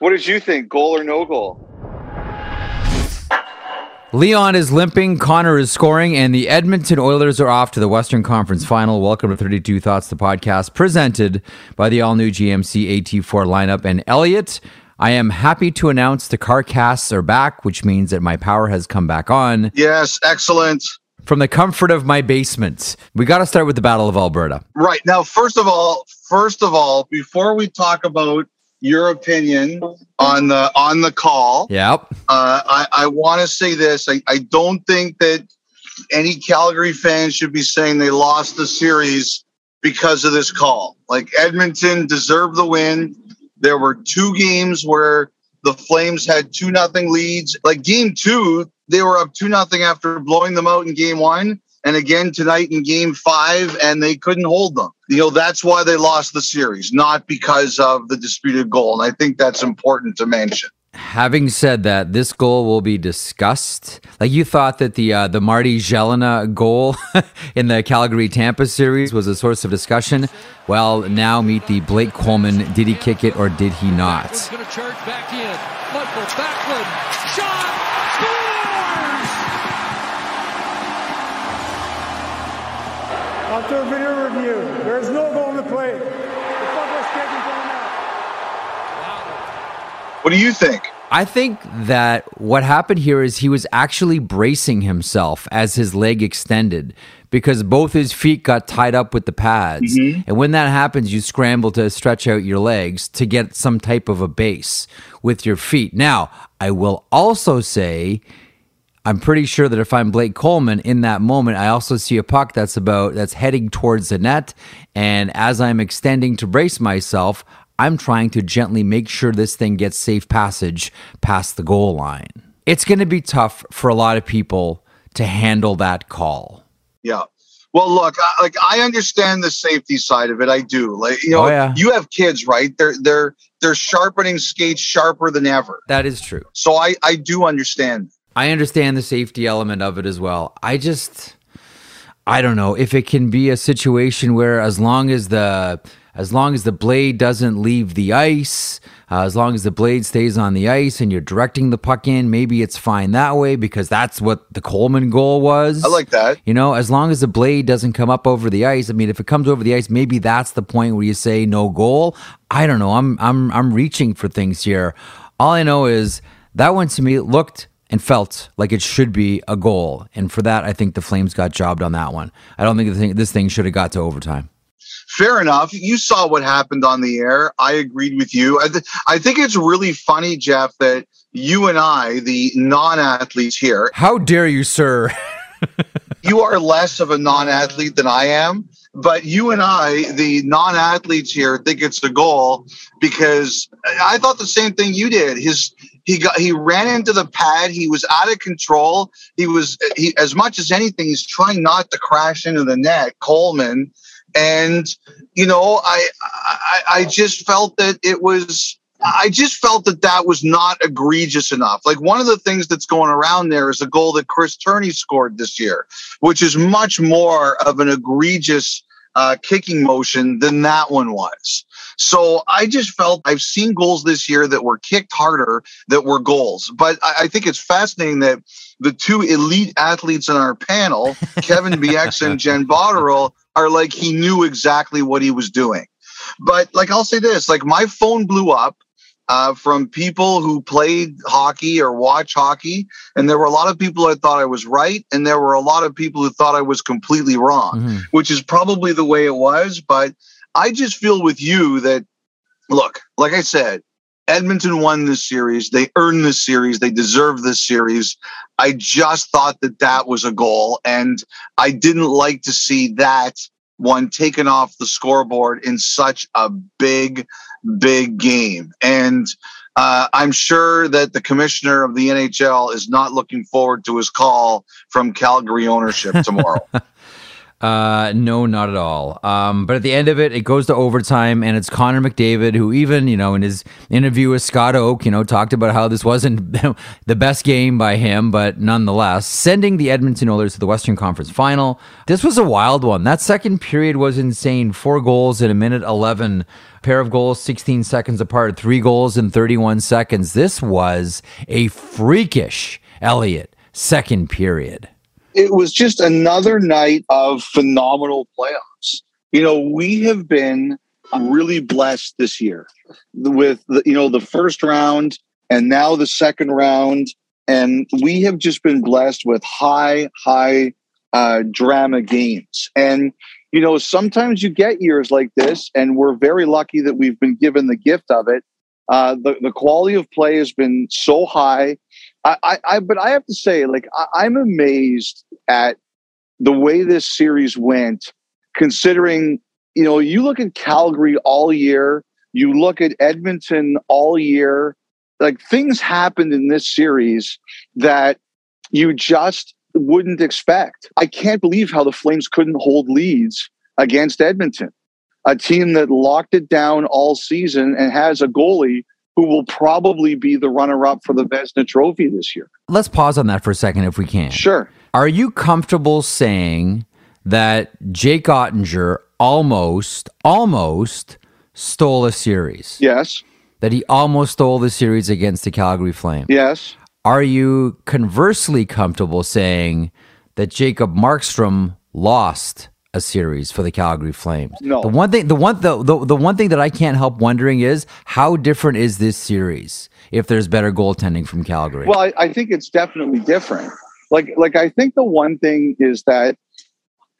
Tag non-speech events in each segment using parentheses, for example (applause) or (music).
What did you think? Goal or no goal? Leon is limping, Connor is scoring, and the Edmonton Oilers are off to the Western Conference Final. Welcome to 32 Thoughts, the podcast presented by the all new GMC AT4 lineup. And Elliotte, I am happy to announce the car casts are back, which means that my power has come back on. Yes, excellent. From the comfort of my basement, we got to start with the Battle of Alberta. Right. Now, first of all, first of all, before we talk about your opinion on the on the call. Yep. Uh, I, I want to say this. I, I don't think that any Calgary fans should be saying they lost the series because of this call. Like Edmonton deserved the win. There were two games where the Flames had two nothing leads. Like game two, they were up two nothing after blowing them out in game one and again tonight in game five, and they couldn't hold them. You know, that's why they lost the series, not because of the disputed goal. And I think that's important to mention. Having said that, this goal will be discussed. Like you thought that the uh, the Marty Gelinas goal (laughs) in the Calgary Tampa series was a source of discussion. Well, now meet the Blake Coleman. Did he kick it or did he not? After a video review, there is no goal in the play. The puck was taken from. What do you think? I think that what happened here is he was actually bracing himself as his leg extended because both his feet got tied up with the pads. Mm-hmm. And when that happens, you scramble to stretch out your legs to get some type of a base with your feet. Now, I will also say I'm pretty sure that if I'm Blake Coleman in that moment, I also see a puck that's about that's heading towards the net. And as I'm extending to brace myself, I'm trying to gently make sure this thing gets safe passage past the goal line. It's going to be tough for a lot of people to handle that call. Yeah. Well, look, I, like I understand the safety side of it. I do. Like you know, oh, yeah. you have kids, right? They're they're they're sharpening skates sharper than ever. That is true. So I I do understand. I understand the safety element of it as well. I just I don't know if it can be a situation where as long as the as long as the blade doesn't leave the ice, uh, as long as the blade stays on the ice and you're directing the puck in, maybe it's fine that way because that's what the Coleman goal was. I like that. You know, as long as the blade doesn't come up over the ice. I mean, if it comes over the ice, maybe that's the point where you say no goal. I don't know. I'm I'm I'm reaching for things here. All I know is that one to me looked and felt like it should be a goal. And for that, I think the Flames got jobbed on that one. I don't think thing, this thing should have got to overtime. Fair enough. You saw what happened on the air. I agreed with you. I, th- I think it's really funny, Jeff, that you and I, the non athletes here. How dare you, sir? (laughs) you are less of a non athlete than I am. But you and I, the non athletes here, think it's a goal because I thought the same thing you did. His he got he ran into the pad. He was out of control. He was he as much as anything, he's trying not to crash into the net. Coleman, and you know, I I, I just felt that it was. I just felt that that was not egregious enough. Like one of the things that's going around there is a goal that Chris Turney scored this year, which is much more of an egregious uh, kicking motion than that one was. So I just felt I've seen goals this year that were kicked harder that were goals. But I, I think it's fascinating that the two elite athletes in our panel, (laughs) Kevin Bieksa and Jen Botterill, are like he knew exactly what he was doing. But like I'll say this, like my phone blew up uh, from people who played hockey or watch hockey. And there were a lot of people that thought I was right. And there were a lot of people who thought I was completely wrong, mm-hmm. which is probably the way it was. But I just feel with you that, look, like I said, Edmonton won this series. They earned this series. They deserve this series. I just thought that that was a goal. And I didn't like to see that one taken off the scoreboard in such a big, big game. And uh, I'm sure that the commissioner of the NHL is not looking forward to his call from Calgary ownership tomorrow. (laughs) Uh, no, not at all. Um, but at the end of it, it goes to overtime, and it's Connor McDavid who, even you know, in his interview with Scott Oake, you know, talked about how this wasn't (laughs) the best game by him, but nonetheless, sending the Edmonton Oilers to the Western Conference Final. This was a wild one. That second period was insane. Four goals in a minute eleven. Pair of goals, 16 seconds apart, three goals in 31 seconds. This was a freakish Elliotte second period it was just another night of phenomenal playoffs. You know, we have been really blessed this year with the, you know the first round and now the second round, and we have just been blessed with high high uh, drama games. And you know, sometimes you get years like this, and we're very lucky that we've been given the gift of it. Uh, the, the quality of play has been so high I, I, but I have to say, like, I, I'm amazed at the way this series went, considering, you know, you look at Calgary all year, you look at Edmonton all year, like things happened in this series that you just wouldn't expect. I can't believe how the Flames couldn't hold leads against Edmonton, a team that locked it down all season and has a goalie who will probably be the runner up for the Vezina Trophy this year. Let's pause on that for a second if we can. Sure. Are you comfortable saying that Jake Oettinger almost, almost stole a series? Yes. That he almost stole the series against the Calgary Flames? Yes. Are you conversely comfortable saying that Jacob Markstrom lost a series for the Calgary Flames. No. The one thing the one the, the, the one thing that I can't help wondering is how different is this series if there's better goaltending from Calgary? Well, I, I think it's definitely different. Like like I think the one thing is that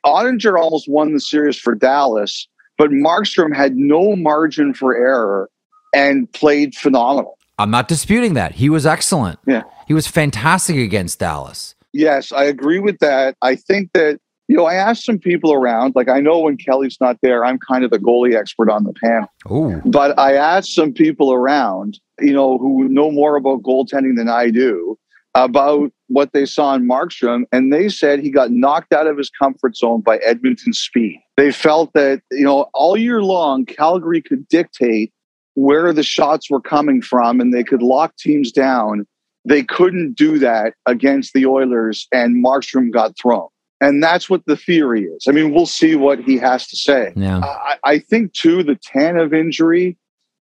Oettinger almost won the series for Dallas, but Markstrom had no margin for error and played phenomenal. I'm not disputing that. He was excellent. Yeah. He was fantastic against Dallas. Yes, I agree with that. I think that you know, I asked some people around. Like, I know when Kelly's not there, I'm kind of the goalie expert on the panel. Ooh. But I asked some people around, you know, who know more about goaltending than I do, about what they saw in Markstrom, and they said he got knocked out of his comfort zone by Edmonton's speed. They felt that, you know, all year long, Calgary could dictate where the shots were coming from and they could lock teams down. They couldn't do that against the Oilers, and Markstrom got thrown. And that's what the theory is. I mean, we'll see what he has to say. Yeah. I, I think, too, the Tanev injury,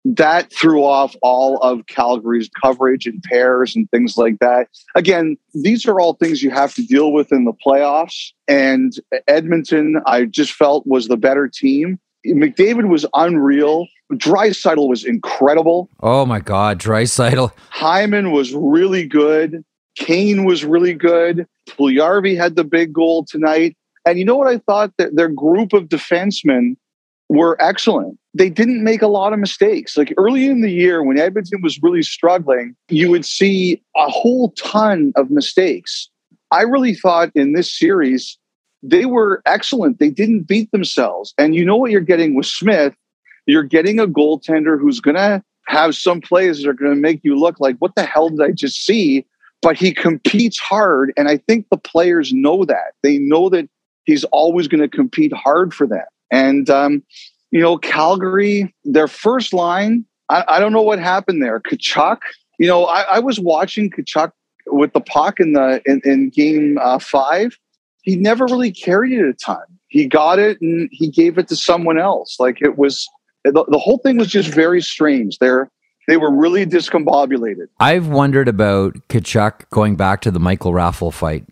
that threw off all of Calgary's coverage and pairs and things like that. Again, these are all things you have to deal with in the playoffs. And Edmonton, I just felt was the better team. McDavid was unreal. Draisaitl was incredible. Oh my God, Draisaitl. Hyman was really good. Kane was really good. Puljujarvi had the big goal tonight. And you know what I thought? That their group of defensemen were excellent. They didn't make a lot of mistakes. Like early in the year when Edmonton was really struggling, you would see a whole ton of mistakes. I really thought in this series, they were excellent. They didn't beat themselves. And you know what you're getting with Smith? You're getting a goaltender who's going to have some plays that are going to make you look like, what the hell did I just see? But he competes hard. And I think the players know that. They know that he's always going to compete hard for them. And, um, you know, Calgary, their first line, I, I, don't know what happened there. Tkachuk, you know, I, I, was watching Tkachuk with the puck in the in, in game uh, five. He never really carried it a ton. He got it and he gave it to someone else. Like it was, the, the whole thing was just very strange. They're they were really discombobulated. I've wondered about Tkachuk going back to the Michael Raffl fight.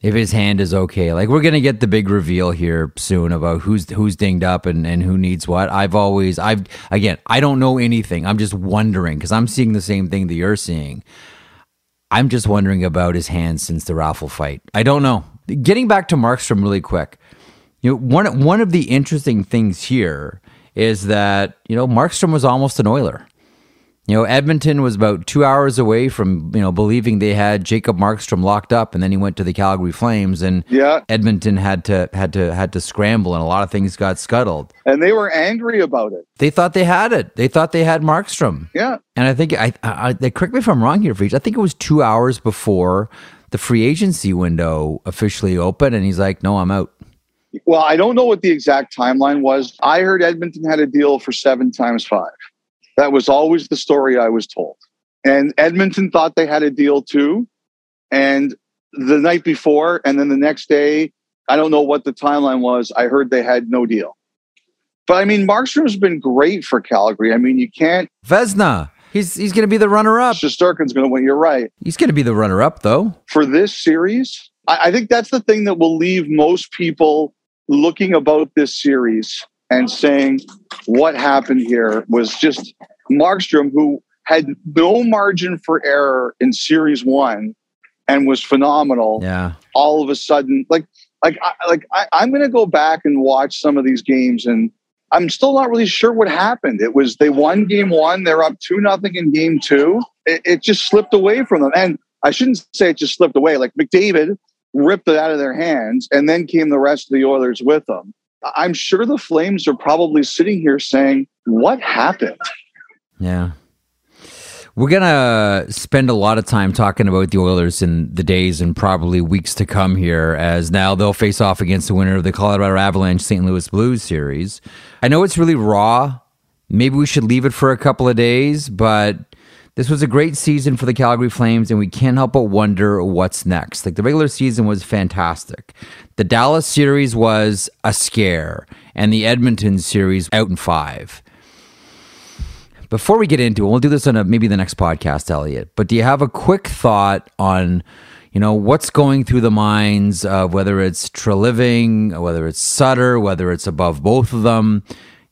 If his hand is okay, like we're gonna get the big reveal here soon about who's who's dinged up and, and who needs what. I've always I've again I don't know anything. I'm just wondering because I'm seeing the same thing that you're seeing. I'm just wondering about his hand since the Raffl fight. I don't know. Getting back to Markstrom really quick. You know, one one of the interesting things here is that you know Markstrom was almost an Oiler. You know, Edmonton was about two hours away from you know believing they had Jacob Markstrom locked up, and then he went to the Calgary Flames, and yeah. Edmonton had to had to had to scramble, and a lot of things got scuttled. And they were angry about it. They thought they had it. They thought they had Markstrom. Yeah. And I think I, I, I correct me if I'm wrong here, Feach. I think it was two hours before the free agency window officially opened, and he's like, "No, I'm out." Well, I don't know what the exact timeline was. I heard Edmonton had a deal for seven times five. That was always the story I was told. And Edmonton thought they had a deal too. And the night before, and then the next day, I don't know what the timeline was. I heard they had no deal. But I mean, Markstrom's been great for Calgary. I mean, you can't. Vezina. He's he's going to be the runner up. Shesterkin's going to win. You're right. He's going to be the runner up, though. For this series, I, I think that's the thing that will leave most people looking about this series and saying what happened here was just Markstrom, who had no margin for error in series one and was phenomenal. Yeah. All of a sudden, like, like, I, like I, I'm going to go back and watch some of these games, and I'm still not really sure what happened. It was they won game one, they're up two nothing in game two. It, it just slipped away from them, and I shouldn't say it just slipped away. Like McDavid ripped it out of their hands, and then came the rest of the Oilers with them. I'm sure the Flames are probably sitting here saying, "What happened?" Yeah. We're going to spend a lot of time talking about the Oilers in the days and probably weeks to come here, as now they'll face off against the winner of the Colorado Avalanche St. Louis Blues series. I know it's really raw. Maybe we should leave it for a couple of days, but this was a great season for the Calgary Flames, and we can't help but wonder what's next. Like the regular season was fantastic. The Dallas series was a scare, and the Edmonton series out in five. Before we get into it, we'll do this on a, maybe the next podcast, Elliotte. But do you have a quick thought on, you know, what's going through the minds of whether it's Treliving, whether it's Sutter, whether it's above both of them?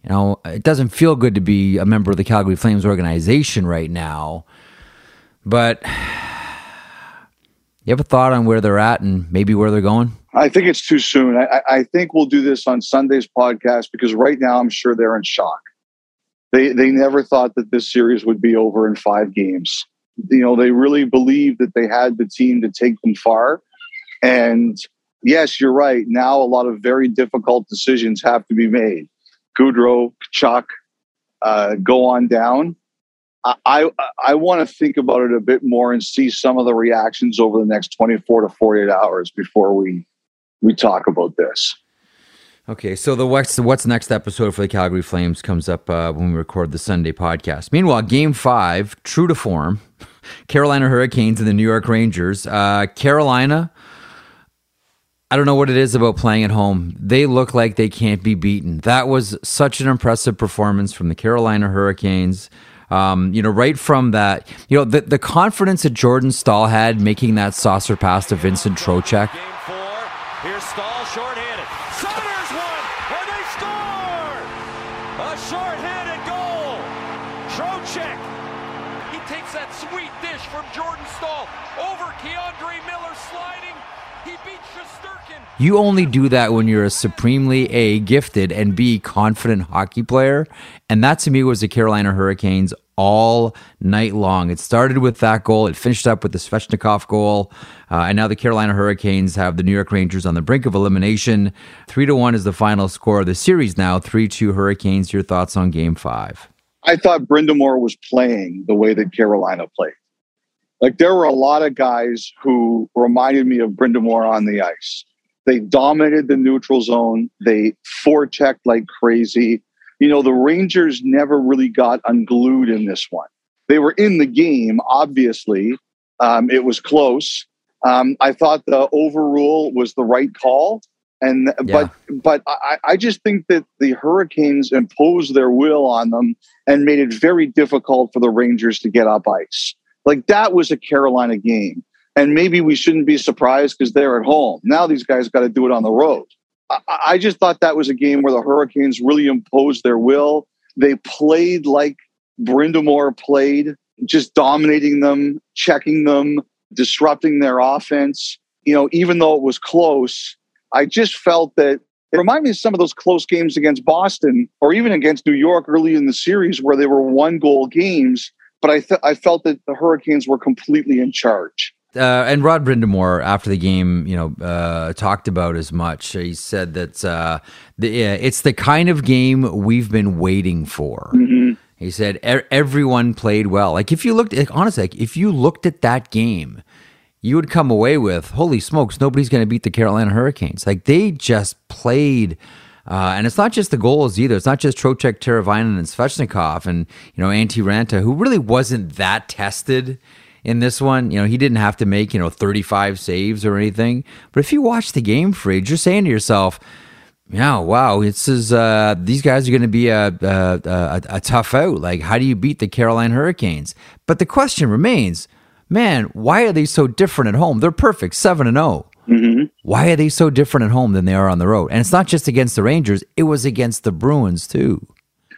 You know, it doesn't feel good to be a member of the Calgary Flames organization right now. But you have a thought on where they're at and maybe where they're going? I think it's too soon. I, I think we'll do this on Sunday's podcast because right now I'm sure they're in shock. They they never thought that this series would be over in five games. You know, they really believed that they had the team to take them far. And yes, you're right. Now a lot of very difficult decisions have to be made. Gaudreau, Chuck, uh, go on down. I I, I want to think about it a bit more and see some of the reactions over the next 24 to 48 hours before we we talk about this. Okay, so the what's what's next episode for the Calgary Flames comes up uh, when we record the Sunday podcast. Meanwhile, Game Five, true to form, (laughs) Carolina Hurricanes and the New York Rangers. Uh, Carolina, I don't know what it is about playing at home. They look like they can't be beaten. That was such an impressive performance from the Carolina Hurricanes. Um, you know, right from that, you know, the, the confidence that Jordan Staal had making that saucer pass to Vincent Trocheck. Game four. Here's Staal shorthanded. Souters one, and they score! A shorthanded goal. Trocheck. He takes that sweet dish from Jordan Staal over K'Andre Miller sliding. He beats Shesterkin. You only do that when you're a supremely A, gifted, and B, confident hockey player. And that to me was the Carolina Hurricanes all night long. It started with that goal, it finished up with the Svechnikov goal. Uh, and now the Carolina Hurricanes have the New York Rangers on the brink of elimination. Three to one is the final score of the series now. Three two Hurricanes. Your thoughts on game five? I thought Brind'Amour was playing the way that Carolina played. Like there were a lot of guys who reminded me of Brind'Amour on the ice. They dominated the neutral zone. They forechecked like crazy. You know, the Rangers never really got unglued in this one. They were in the game, obviously. Um, it was close. Um, I thought the overrule was the right call. And Yeah. but but I, I just think that the Hurricanes imposed their will on them and made it very difficult for the Rangers to get up ice. Like that was a Carolina game. And maybe we shouldn't be surprised because they're at home. Now these guys got to do it on the road. I, I just thought that was a game where the Hurricanes really imposed their will. They played like Brind'Amour played, just dominating them, checking them, disrupting their offense. You know, even though it was close, I just felt that it reminded me of some of those close games against Boston or even against New York early in the series where they were one goal games. But I, th- I felt that the Hurricanes were completely in charge. Uh, and Rod Brind'Amour, after the game, you know, uh, talked about as much. He said that uh, the, yeah, it's the kind of game we've been waiting for. He said e- everyone played well. Like if you looked, like, honestly, like if you looked at that game, you would come away with, holy smokes, nobody's going to beat the Carolina Hurricanes. Like they just played. Uh, and it's not just the goals either. It's not just Trocheck, Teravainen, and Svechnikov and, you know, Antti Raanta, who really wasn't that tested in this one. You know, he didn't have to make, you know, 35 saves or anything. But if you watch the game, Freed, you're saying to yourself, yeah, wow, this is uh, these guys are going to be a, a, a, a tough out. Like, how do you beat the Carolina Hurricanes? But the question remains, man, why are they so different at home? They're perfect, seven and 0 Mm-hmm. Why are they so different at home than they are on the road? And it's not just against the Rangers; it was against the Bruins too.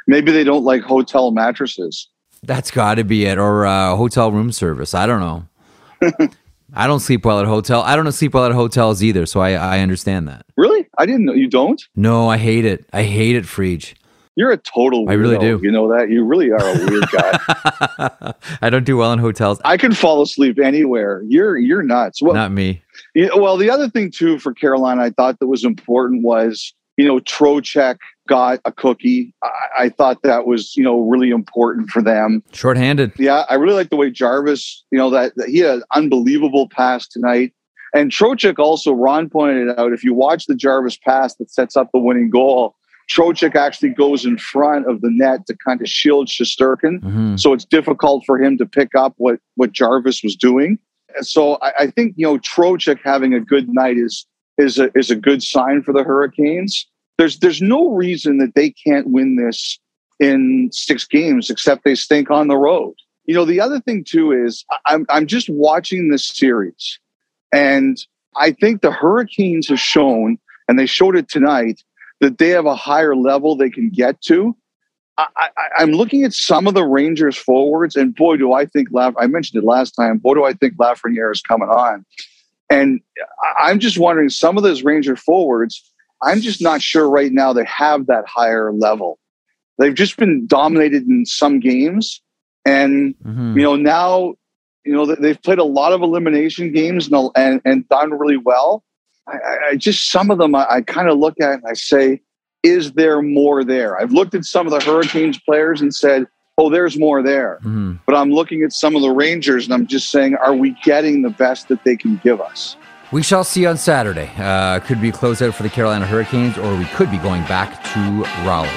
Maybe they don't like hotel mattresses. That's got to be it, or uh, hotel room service. I don't know. (laughs) I don't sleep well at hotel. I don't sleep well at hotels either, so I, I understand that. Really? I didn't know you don't. No, I hate it. I hate it, Freege. You're a total. I really do. You know that. You really are a weird guy. (laughs) I don't do well in hotels. I can fall asleep anywhere. You're you're nuts. Well, Not me. you know, well, the other thing too for Carolina, I thought that was important was you know Trocheck got a cookie. I, I thought that was you know really important for them. Shorthanded. Yeah, I really like the way Jarvis, you know, that, that he had an unbelievable pass tonight. And Trocheck also, Ron pointed out, if you watch the Jarvis pass that sets up the winning goal, Trocheck actually goes in front of the net to kind of shield Shesterkin. Mhm. So it's difficult for him to pick up what, what Jarvis was doing. And so I, I think, you know, Trocheck having a good night is is a, is a good sign for the Hurricanes. There's there's no reason that they can't win this in six games, except they stink on the road. You know, the other thing too is I'm I'm just watching this series, and I think the Hurricanes have shown, and they showed it tonight, that they have a higher level they can get to. I, I, I'm looking at some of the Rangers forwards, and boy, do I think Laf- I mentioned it last time. Boy, do I think Lafreniere is coming on, and I'm just wondering some of those Ranger forwards. I'm just not sure right now they have that higher level. They've just been dominated in some games, and Mhm. you know now you know they've played a lot of elimination games and and, and done really well. I, I- just some of them I, I kind of look at and I say, is there more there? I've looked at some of the Hurricanes players and said, oh, there's more there. Mhm. But I'm looking at some of the Rangers and I'm just saying, are we getting the best that they can give us? We shall see on Saturday. Uh, could be closeout for the Carolina Hurricanes, or we could be going back to Raleigh.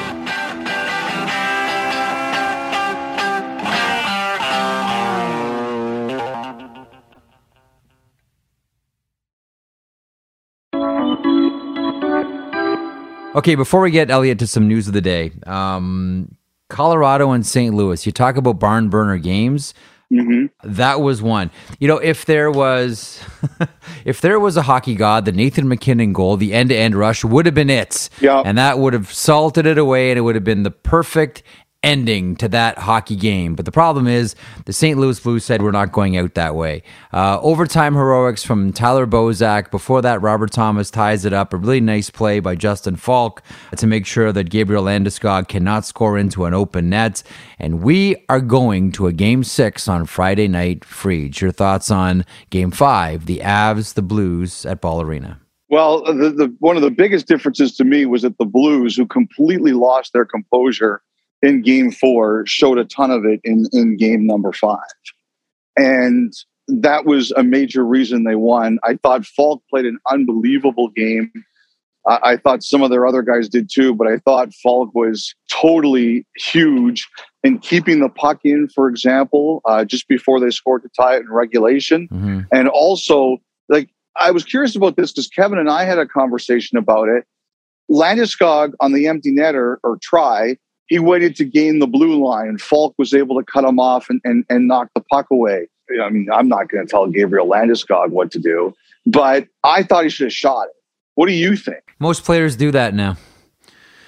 Okay, before we get Elliotte to some news of the day, um, Colorado and St. Louis. You talk about barn burner games. hmm That was one. You know, if there was (laughs) if there was a hockey god, the Nathan MacKinnon goal, the end to end rush would have been it. Yeah. And that would have salted it away and it would have been the perfect ending to that hockey game. But the problem is the St. Louis Blues said we're not going out that way. Uh, overtime heroics from Tyler Bozak. Before that, Robert Thomas ties it up. A really nice play by Justin Faulk to make sure that Gabriel Landeskog cannot score into an open net. And we are going to a game six on Friday night. Freed. Your thoughts on game five, the Avs, the Blues at Ball Arena? Well, the, the one of the biggest differences to me was that the Blues, who completely lost their composure in Game Four, showed a ton of it in in Game Number Five, and that was a major reason they won. I thought Faulk played an unbelievable game. I, I thought some of their other guys did too, but I thought Faulk was totally huge in keeping the puck in. For example, uh, just before they scored to tie it in regulation hmm and also like I was curious about this because Kevin and I had a conversation about it. Landeskog on the empty netter or try, he waited to gain the blue line. and Faulk was able to cut him off and, and, and knock the puck away. I mean, I'm not going to tell Gabriel Landeskog what to do, but I thought he should have shot it. What do you think? Most players do that now.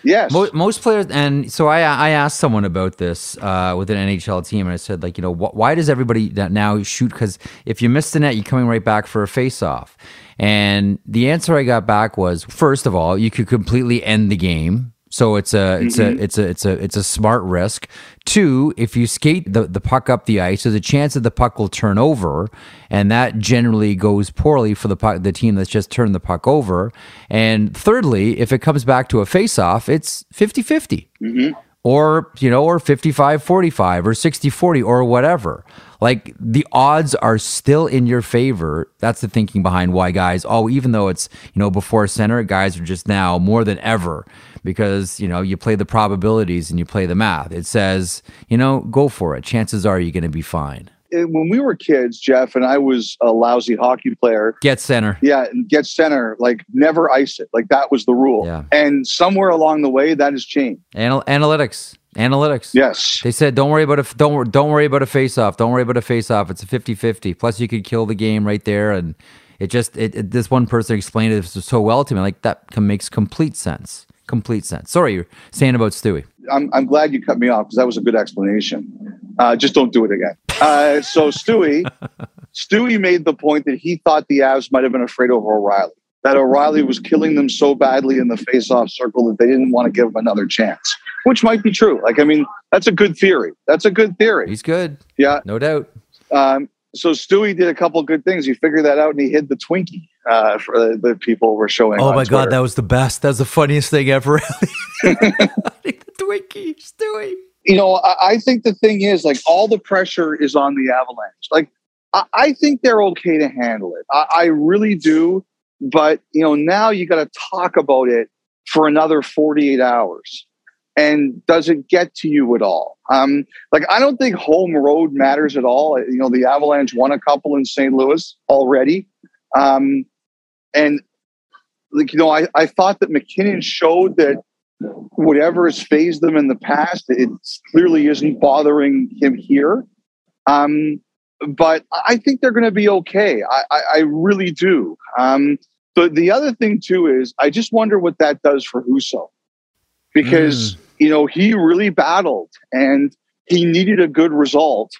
Yes. Most, most players, and so I I asked someone about this uh, with an NHL team, and I said like, you know, wh- why does everybody now shoot? Because if you miss the net, you're coming right back for a face off. And the answer I got back was, first of all, you could completely end the game. So it's a it's a mm-hmm. it's a it's a it's a smart risk. Two, if you skate the, the puck up the ice, there's a chance that the puck will turn over, and that generally goes poorly for the puck, the team that's just turned the puck over. And thirdly, if it comes back to a face-off, it's 50-50. Mm-hmm. or you know or 55 45 or 60 40 or whatever like the odds are still in your favor that's the thinking behind why guys oh even though it's you know before center guys are just now more than ever because you know you play the probabilities and you play the math it says you know go for it chances are you're going to be fine uh, when we were kids, Jeff, and I was a lousy hockey player. Get center. Yeah, and get center. Like never ice it. Like that was the rule. Yeah. And somewhere along the way, that has changed. Anal- analytics. Analytics. Yes. They said don't worry about a don't don't worry about a face off. Don't worry about a face off. It's a 50-50. Plus you could kill the game right there and it just it, it, this one person explained it so well to me like that makes complete sense. Complete sense. Sorry, you're saying about Stewie. I'm, I'm glad you cut me off because that was a good explanation. Uh, just don't do it again. Uh, so Stewie, (laughs) Stewie made the point that he thought the Avs might have been afraid of O'Reilly. That O'Reilly was killing them so badly in the face-off circle that they didn't want to give him another chance, which might be true. Like, I mean, that's a good theory. That's a good theory. He's good. Yeah, no doubt. Um, so Stewie did a couple good things. He figured that out and he hid the Twinkie uh, for the, the, people were showing. Oh my Twitter. god, that was the best. That was the funniest thing ever. (laughs) the Twinkie, Stewie. You know, I, I, think the thing is like all the pressure is on the Avalanche. Like I, I think they're okay to handle it. I, I really do. But you know, now you got to talk about it for another forty eight hours and does it get to you at all? Um, like I don't think home road matters at all. You know, the Avalanche won a couple in St. Louis already, um, and like you know, I, I thought that MacKinnon showed that whatever has phased them in the past, it clearly isn't bothering him here. Um, but I think they're going to be okay. I, I, I really do. Um, the the other thing too is I just wonder what that does for Husso because. Mm you know, he really battled and he needed a good result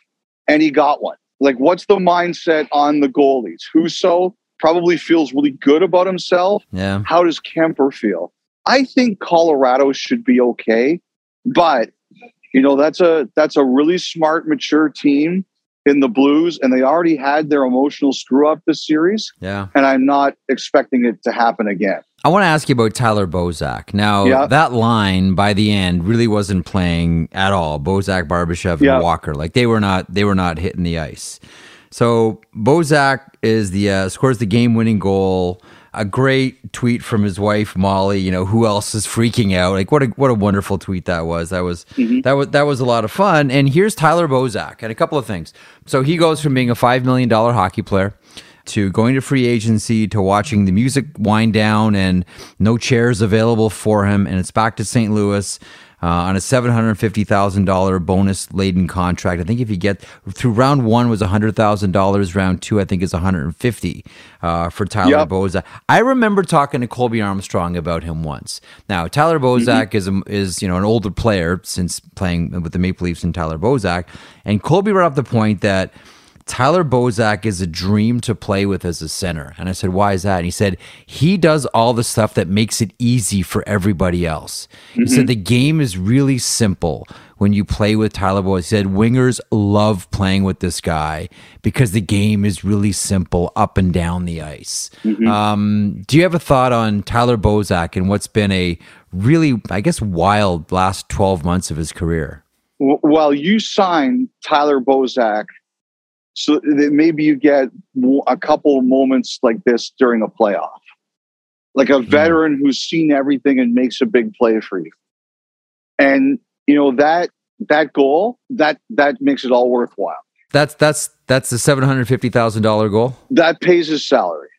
and he got one. Like, what's the mindset on the goalies? Husso probably feels really good about himself. Yeah. How does Kuemper feel? I think Colorado should be okay, but you know that's a that's a really smart, mature team in the Blues, and they already had their emotional screw up this series. Yeah, and I'm not expecting it to happen again. I want to ask you about Tyler Bozak. Now, yeah. that line by the end really wasn't playing at all. Bozak, Barbashev, yeah. and Walker, like they were not they were not hitting the ice. So Bozak is the uh, scores the game winning goal. A great tweet from his wife Molly. You know who else is freaking out? Like what a what a wonderful tweet that was. That was mm-hmm. that was that was a lot of fun. And here's Tyler Bozak and a couple of things. So he goes from being a five million dollar hockey player to going to free agency to watching the music wind down and no chairs available for him. And it's back to St. Louis. Uh, on a seven hundred fifty thousand dollar bonus laden contract. I think if you get through round one was hundred thousand dollars. Round two, I think is one hundred and fifty uh, for Tyler yep. Bozak. I remember talking to Colby Armstrong about him once. Now Tyler Bozak mm-hmm. is a, is you know an older player since playing with the Maple Leafs and Tyler Bozak, and Colby brought up the point that Tyler Bozak is a dream to play with as a center. And I said, why is that? And he said, he does all the stuff that makes it easy for everybody else. Mm-hmm. He said, mm-hmm. the game is really simple when you play with Tyler Bozak. He said, wingers love playing with this guy because the game is really simple up and down the ice. Mm-hmm. Um, do you have a thought on Tyler Bozak and what's been a really, I guess, wild last 12 months of his career? Well, you signed Tyler Bozak so that maybe you get a couple moments like this during a playoff. Like a hmm. veteran who's seen everything and makes a big play for you. And you know that that goal that that makes it all worthwhile. That's that's that's the $750000 goal? That pays his salary.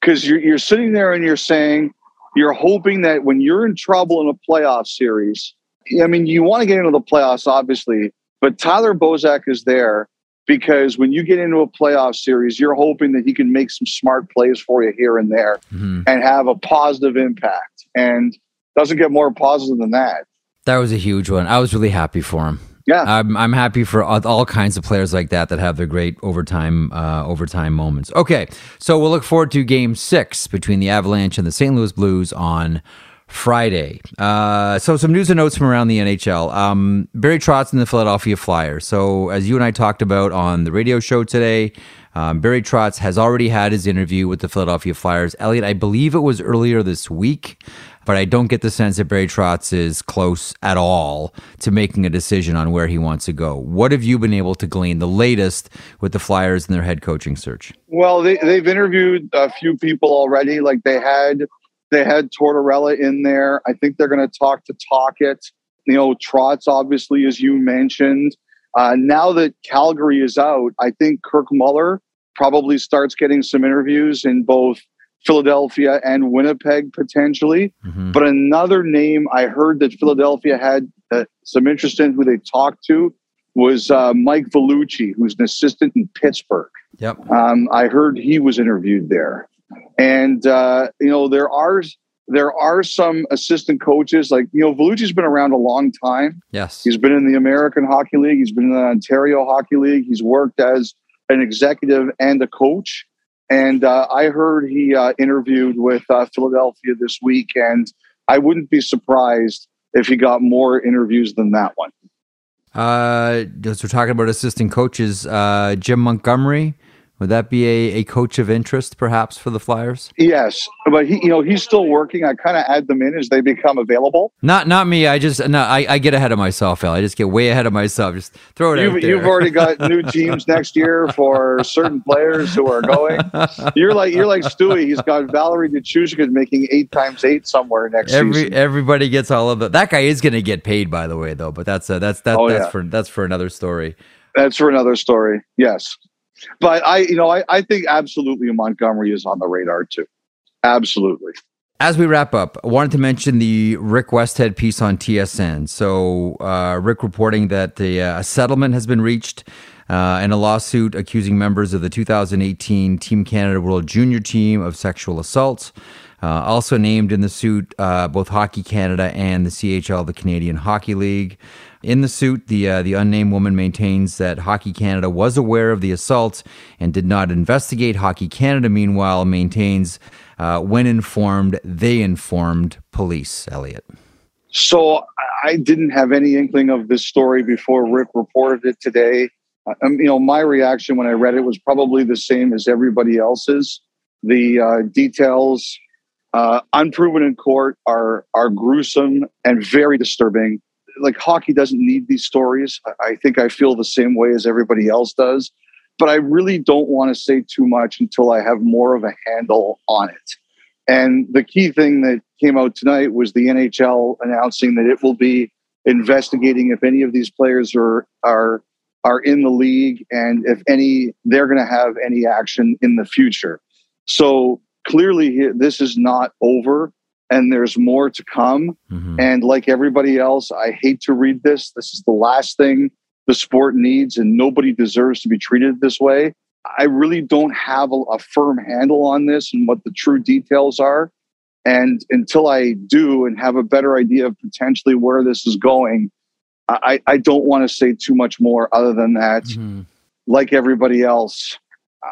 Because you're, you're sitting there and you're saying you're hoping that when you're in trouble in a playoff series i mean you want to get into the playoffs obviously but tyler bozak is there because when you get into a playoff series, you're hoping that he can make some smart plays for you here and there mm-hmm. and have a positive impact. And doesn't get more positive than that. That was a huge one. I was really happy for him. Yeah, I'm, I'm happy for all, all kinds of players like that that have their great overtime uh, overtime moments. Okay, so we'll look forward to Game Six between the Avalanche and the St. Louis Blues on Friday. Uh, so some news and notes from around the NHL. Um, Barry Trotz and the Philadelphia Flyers. So as you and I talked about on the radio show today, um, Barry Trotz has already had his interview with the Philadelphia Flyers. Elliotte, I believe it was earlier this week. but I don't get the sense that Barry Trotz is close at all to making a decision on where he wants to go. What have you been able to glean the latest with the Flyers and their head coaching search? Well, they, they've interviewed a few people already. Like they had they had Tortorella in there. I think they're going to talk to Tocchet. You know, Trotz, obviously, as you mentioned. Uh, now that Calgary is out, I think Kirk Muller probably starts getting some interviews in both Philadelphia and Winnipeg potentially. Mm-hmm. But another name I heard that Philadelphia had uh, some interest in who they talked to was uh, Mike Vellucci, who's an assistant in Pittsburgh. Yep. Um, I heard he was interviewed there, and uh, you know there are there are some assistant coaches like you know Vellucci's been around a long time. Yes, he's been in the American Hockey League. He's been in the Ontario Hockey League. He's worked as an executive and a coach. And uh, I heard he uh, interviewed with uh, Philadelphia this week, and I wouldn't be surprised if he got more interviews than that one. Uh, as we're talking about assistant coaches, uh, Jim Montgomery would that be a, a coach of interest, perhaps, for the Flyers? Yes, but he, you know, he's still working. I kind of add them in as they become available. Not, not me. I just, no, I, I get ahead of myself, Al. I just get way ahead of myself. Just throw it you've, out there. You've already got (laughs) new teams next year for certain players who are going. You're like, you're like Stewie. He's got Valeri Nichushkin making eight times eight somewhere next Every, season. Everybody gets all of that. That guy is going to get paid, by the way, though. But that's uh, that's that, oh, that's yeah. for that's for another story. That's for another story. Yes. But I, you know, I, I think absolutely Montgomery is on the radar too. Absolutely. As we wrap up, I wanted to mention the Rick Westhead piece on TSN. So, uh, Rick reporting that the, uh, a settlement has been reached uh, in a lawsuit accusing members of the 2018 Team Canada World Junior Team of sexual assault. Uh, also named in the suit, uh, both Hockey Canada and the CHL, the Canadian Hockey League. In the suit, the uh, the unnamed woman maintains that Hockey Canada was aware of the assault and did not investigate. Hockey Canada, meanwhile, maintains uh, when informed, they informed police. Elliotte. So I didn't have any inkling of this story before Rick reported it today. Um, you know, my reaction when I read it was probably the same as everybody else's. The uh, details, uh, unproven in court, are are gruesome and very disturbing like hockey doesn't need these stories. I think I feel the same way as everybody else does, but I really don't want to say too much until I have more of a handle on it. And the key thing that came out tonight was the NHL announcing that it will be investigating if any of these players are are are in the league and if any they're going to have any action in the future. So clearly this is not over and there's more to come. Mm-hmm. And like everybody else, I hate to read this. This is the last thing the sport needs, and nobody deserves to be treated this way. I really don't have a, a firm handle on this and what the true details are. And until I do and have a better idea of potentially where this is going, I, I don't want to say too much more other than that. Mm-hmm. Like everybody else,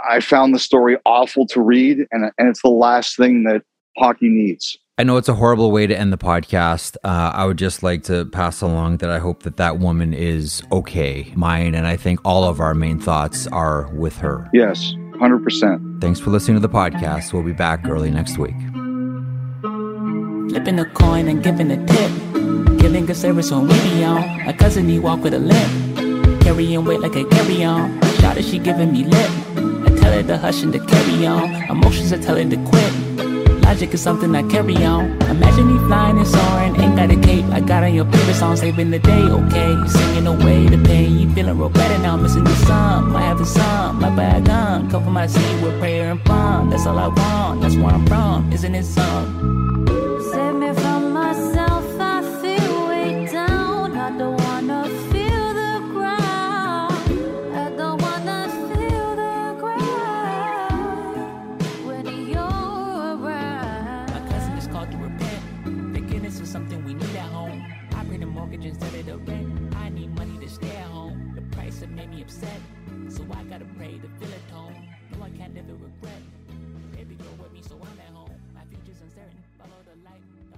I found the story awful to read, and, and it's the last thing that hockey needs. I know it's a horrible way to end the podcast. Uh, I would just like to pass along that I hope that that woman is okay. Mine and I think all of our main thoughts are with her. Yes, 100%. Thanks for listening to the podcast. We'll be back early next week. Flipping a coin and giving a tip. Giving a service on we on. My cousin, he walk with a limp. Carrying weight like a carry on. Shot she giving me lip. I tell her to hush and to carry on. Emotions are telling to quit. Logic is something I carry on. Imagine me flying and soaring, ain't got a cape. I got on your favorite song, saving the day, okay? Singing away the pain, you feeling real better now. Missing the sun, might have the sun, my bag gun. Come from my seat with prayer and fun. That's all I want, that's where I'm from, isn't it some? The light.